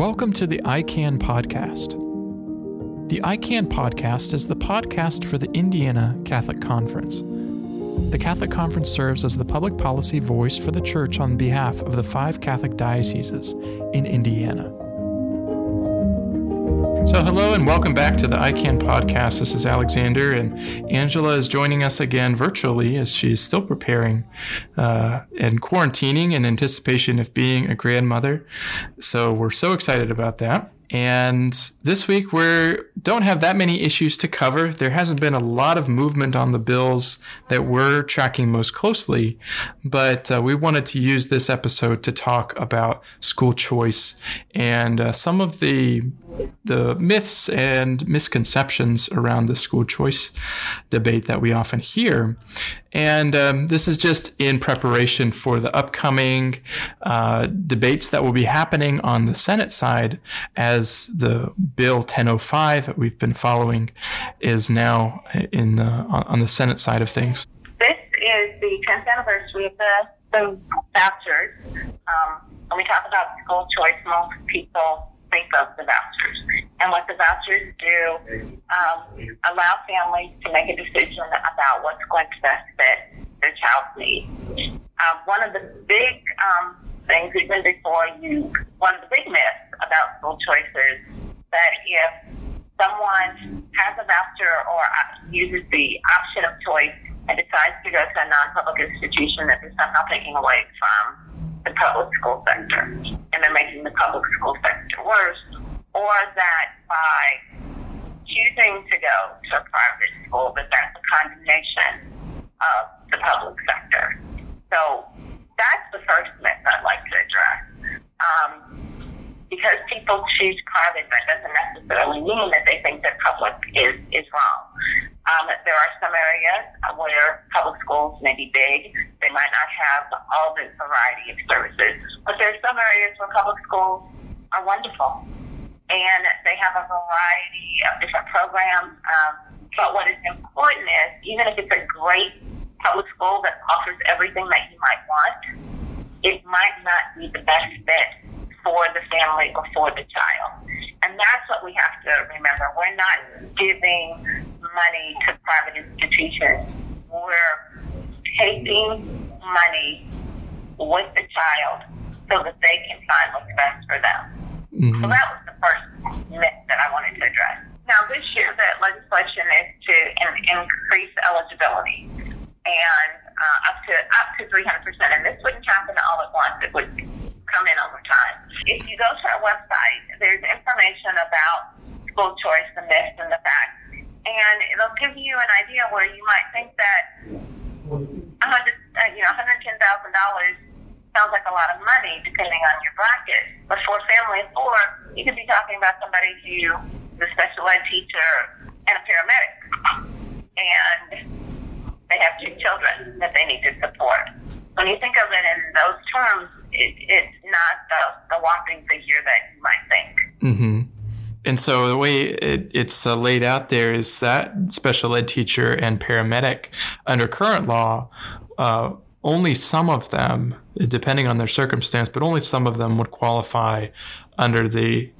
Welcome to the ICANN podcast. The ICANN podcast is the podcast for the Indiana Catholic Conference. The Catholic Conference serves as the public policy voice for the Church on behalf of the five Catholic dioceses in Indiana. So, hello and welcome back to the ICANN podcast. This is Alexander, and Angela is joining us again virtually as she's still preparing uh, and quarantining in anticipation of being a grandmother. So, we're so excited about that. And this week we don't have that many issues to cover. There hasn't been a lot of movement on the bills that we're tracking most closely, but uh, we wanted to use this episode to talk about school choice and uh, some of the the myths and misconceptions around the school choice debate that we often hear. And um, this is just in preparation for the upcoming uh, debates that will be happening on the Senate side as the Bill 1005 that we've been following is now in the, on the Senate side of things. This is the 10th anniversary of the, vouchers. Um, when we talk about school choice, most people think of the vouchers. And what the vouchers do um, allow families to make a decision about what's going to best fit their child's needs. Um, one of the big um, things, even before you, one of the big myths about school choices that if someone has a voucher or uses the option of choice and decides to go to a non-public institution, that they're somehow taking away from the public school sector they're making the public school sector worse, or that by choosing to go to a private school, that that's a condemnation of the public sector. So that's the first myth I'd like to address. Um, because people choose private, that doesn't necessarily mean that they think that public is, is wrong. Um, there are some areas where public schools may be big. They might not have all the variety of services. But there are some areas where public schools are wonderful. And they have a variety of different programs. Um, but what is important is, even if it's a great public school that offers everything that you might want, it might not be the best fit for the family or for the child. And that's what we have to remember. We're not giving money to private institutions. We're taking money with the child so that they can find what's best for them. Mm-hmm. So that was the first myth that I wanted to address. Now, this year, the legislation is to in- increase eligibility and uh, up to up to 300%. And this wouldn't happen all at once. It would come in over time. If you go to our website, there's information about school choice, the myths, and the facts and it'll give you an idea where you might think that hundred, uh, you know, hundred ten thousand dollars sounds like a lot of money depending on your bracket. But for family of four, you could be talking about somebody who a special ed teacher and a paramedic, and they have two children that they need to support. When you think of it in those terms, it, it's not the, the whopping figure that you might think. Mm-hmm. And so the way it, it's uh, laid out there is that special ed teacher and paramedic under current law, uh, only some of them, depending on their circumstance, but only some of them would qualify under the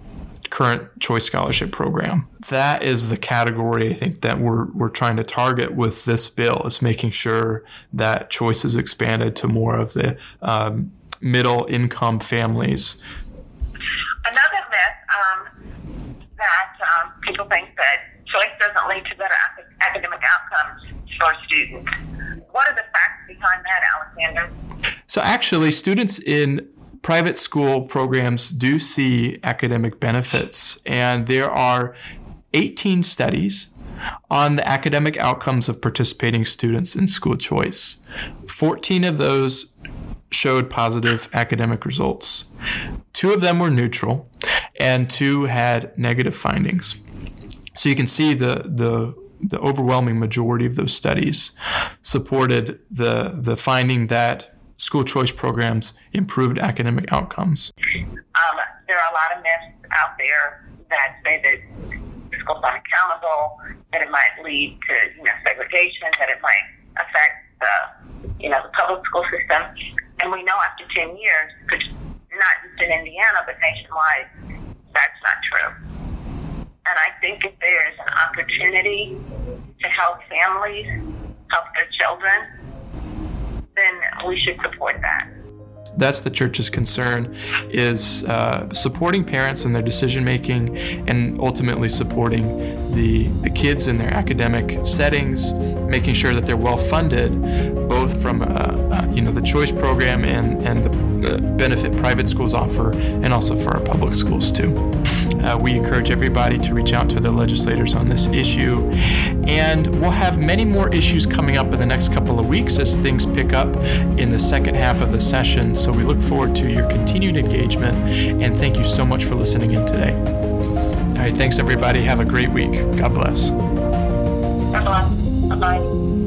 current choice scholarship program. That is the category I think that we're we're trying to target with this bill is making sure that choice is expanded to more of the um, middle income families. Another myth that um, people think that choice doesn't lead to better academic outcomes for students. What are the facts behind that, Alexander? So, actually, students in private school programs do see academic benefits, and there are 18 studies on the academic outcomes of participating students in school choice. 14 of those showed positive academic results. Two of them were neutral, and two had negative findings. So you can see the the the overwhelming majority of those studies supported the the finding that school choice programs improved academic outcomes. Um, there are a lot of myths out there that say that schools aren't accountable, that it might lead to you know I think if there's an opportunity to help families, help their children, then we should support that. That's the church's concern is uh, supporting parents in their decision making and ultimately supporting the, the kids in their academic settings, making sure that they're well funded, both from uh, uh, you know the choice program and, and the benefit private schools offer, and also for our public schools too uh, we encourage everybody to reach out to their legislators on this issue and we'll have many more issues coming up in the next couple of weeks as things pick up in the second half of the session so we look forward to your continued engagement and thank you so much for listening in today. All right, thanks everybody. Have a great week. God bless. God bless. Bye bye.